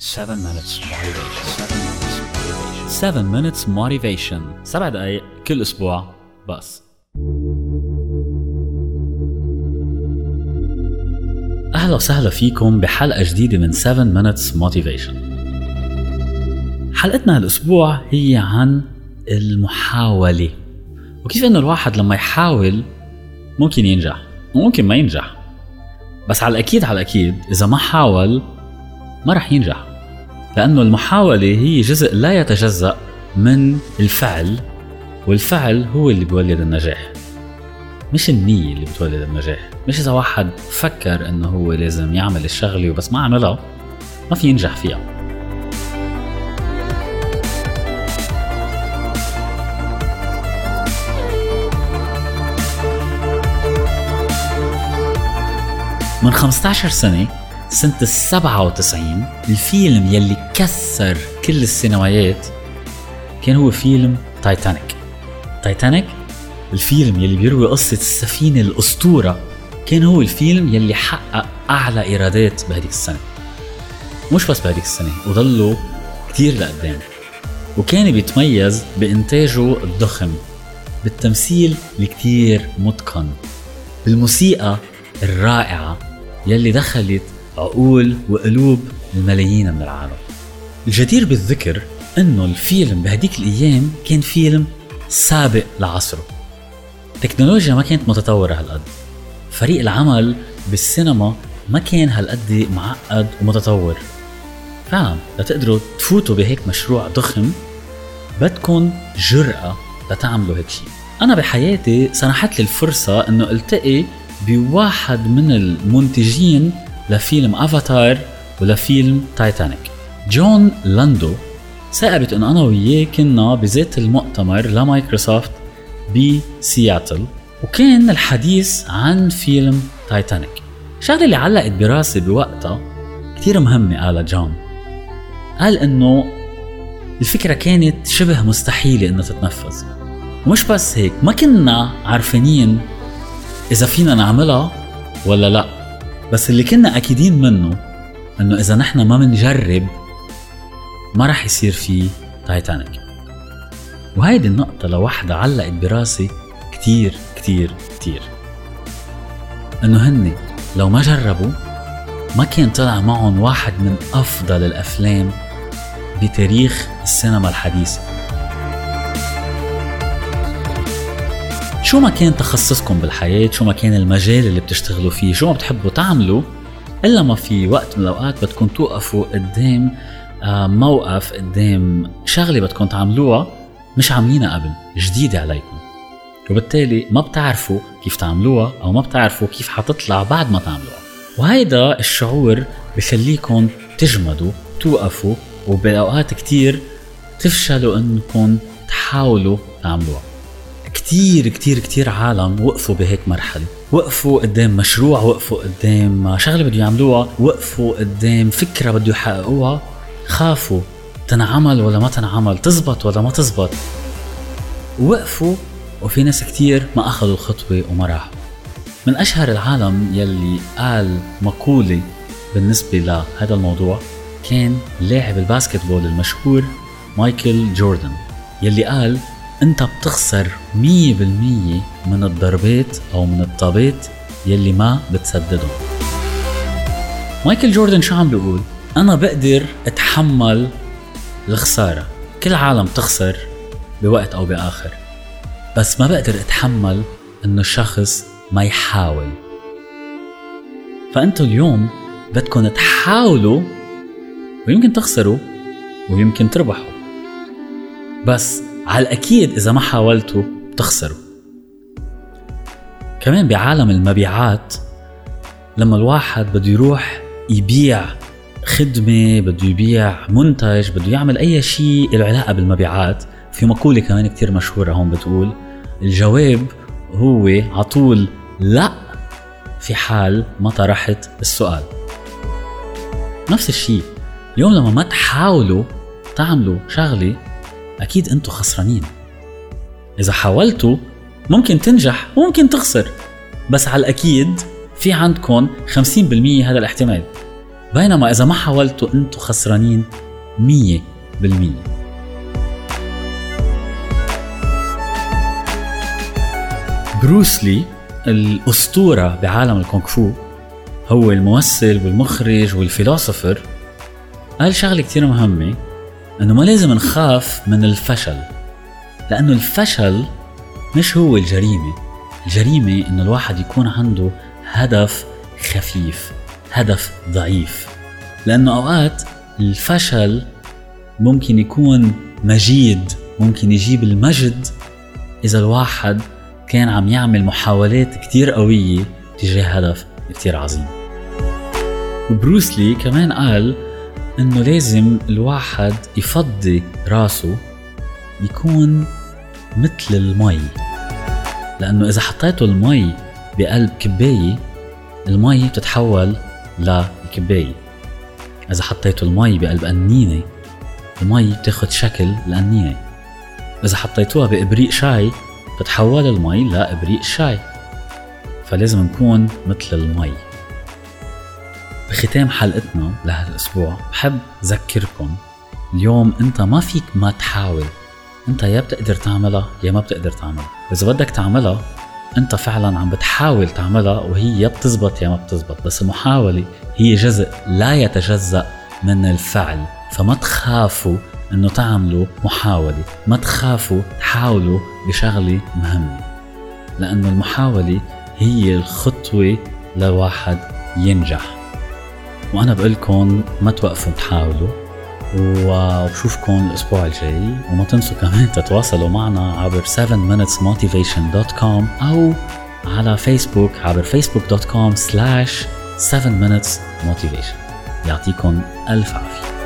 7 minutes motivation. 7 minutes motivation. 7 دقائق كل أسبوع بس. أهلا وسهلا فيكم بحلقة جديدة من 7 minutes motivation. حلقتنا هالأسبوع هي عن المحاولة. وكيف إنه الواحد لما يحاول ممكن ينجح وممكن ما ينجح. بس على الأكيد على الأكيد إذا ما حاول ما رح ينجح. لأنه المحاولة هي جزء لا يتجزأ من الفعل والفعل هو اللي بيولد النجاح. مش النية اللي بتولد النجاح. مش إذا واحد فكر إنه هو لازم يعمل الشغلة وبس ما عملها ما في ينجح فيها. من 15 سنة سنة ال 97 الفيلم يلي كسر كل السينمايات كان هو فيلم تايتانيك. تايتانيك الفيلم يلي بيروي قصة السفينة الأسطورة كان هو الفيلم يلي حقق أعلى إيرادات بهديك السنة. مش بس بهديك السنة وضلوا كتير لقدام. وكان بيتميز بإنتاجه الضخم بالتمثيل الكتير متقن بالموسيقى الرائعة يلي دخلت عقول وقلوب الملايين من العالم. الجدير بالذكر إنه الفيلم بهديك الأيام كان فيلم سابق لعصره. التكنولوجيا ما كانت متطورة هالقد. فريق العمل بالسينما ما كان هالقد معقد ومتطور. فعلا لتقدروا تفوتوا بهيك مشروع ضخم بدكم جرأة لتعملوا هيك شيء أنا بحياتي سنحت لي الفرصة إنه ألتقي بواحد من المنتجين لفيلم افاتار ولفيلم تايتانيك جون لاندو صاقبت انه أنا وياه كنا بذات المؤتمر لمايكروسوفت بسياتل وكان الحديث عن فيلم تايتانيك الشغله اللي علقت براسي بوقتها كثير مهمة قالها جون. قال إنه الفكرة كانت شبه مستحيلة إنها تتنفذ. ومش بس هيك ما كنا عارفين إذا فينا نعملها ولا لأ. بس اللي كنا أكيدين منه إنه إذا نحن ما بنجرب ما رح يصير في تايتانيك. وهيدي النقطة لوحدها علقت براسي كتير كتير كتير. إنه هن لو ما جربوا ما كان طلع معهم واحد من أفضل الأفلام بتاريخ السينما الحديثة. شو ما كان تخصصكم بالحياة؟ شو ما كان المجال اللي بتشتغلوا فيه؟ شو ما بتحبوا تعملوا؟ إلا ما في وقت من الأوقات بدكم توقفوا قدام آه، موقف قدام شغلة بدكم تعملوها مش عاملينها قبل جديدة عليكم. وبالتالي ما بتعرفوا كيف تعملوها أو ما بتعرفوا كيف حتطلع بعد ما تعملوها. وهيدا الشعور بخليكم تجمدوا توقفوا وبأوقات كتير تفشلوا إنكم تحاولوا تعملوها. كتير كتير كتير عالم وقفوا بهيك مرحلة. وقفوا قدام مشروع وقفوا قدام شغلة بده يعملوها وقفوا قدام فكرة بده يحققوها. خافوا. تنعمل ولا ما تنعمل تزبط ولا ما تزبط. وقفوا وفي ناس كتير ما أخذوا الخطوة وما راحوا. من أشهر العالم يلي قال مقولة بالنسبة لهذا الموضوع كان لاعب الباسكتبول المشهور مايكل جوردن يلي قال أنت بتخسر 100% من الضربات أو من الطابات يلي ما بتسددهم مايكل جوردن شو عم بيقول؟ أنا بقدر أتحمل الخسارة. كل عالم تخسر بوقت أو بآخر. بس ما بقدر أتحمل إنه الشخص ما يحاول. فأنتوا اليوم بدكم تحاولوا ويمكن تخسروا ويمكن تربحوا. بس على الأكيد إذا ما حاولتوا بتخسروا. كمان بعالم المبيعات لما الواحد بده يروح يبيع خدمة بده يبيع منتج بده يعمل أي شيء له علاقة بالمبيعات في مقولة كمان كتير مشهورة هون بتقول الجواب هو عطول لا في حال ما طرحت السؤال. نفس الشيء اليوم لما ما تحاولوا تعملوا شغلة أكيد أنتوا خسرانين. إذا حاولتوا ممكن تنجح وممكن تخسر. بس على الأكيد في عندكم 50% هذا الاحتمال. بينما إذا ما حاولتوا أنتوا خسرانين مية بالمية. بروسلي الأسطورة بعالم الكونغ فو هو الممثل والمخرج والفيلوسوفر. قال شغلة كتير مهمة. انه ما لازم نخاف من الفشل لأنه الفشل مش هو الجريمة. الجريمة إنه الواحد يكون عنده هدف خفيف هدف ضعيف. لأنه أوقات الفشل ممكن يكون مجيد ممكن يجيب المجد. إذا الواحد كان عم يعمل محاولات كتير قوية تجاه هدف كتير عظيم. وبروسلي كمان قال إنه لازم الواحد يفضي راسه يكون مثل المي. لأنه إذا حطيته المي بقلب كباية المي بتتحول لكباية. إذا حطيته المي بقلب قنينة المي بتاخد شكل القنينة إذا حطيتوها بإبريق شاي بتتحول المي لإبريق شاي. فلازم نكون مثل المي. بختام حلقتنا لهالأسبوع بحب ذكركم اليوم أنت ما فيك ما تحاول. أنت يا بتقدر تعملها يا ما بتقدر تعملها. واذا بدك تعملها أنت فعلا عم بتحاول تعملها وهي يا بتزبط يا ما بتزبط. بس المحاولة هي جزء لا يتجزأ من الفعل. فما تخافوا إنه تعملوا محاولة. ما تخافوا تحاولوا بشغلة مهمة. لأنه المحاولة هي الخطوة لواحد ينجح. وأنا بقول لكم ما توقفوا تحاولوا. وبشوفكم الأسبوع الجاي. وما تنسوا كمان تتواصلوا معنا عبر 7minutesmotivation.com أو على فيسبوك عبر facebook.com slash 7minutesmotivation يعطيكم ألف عافية.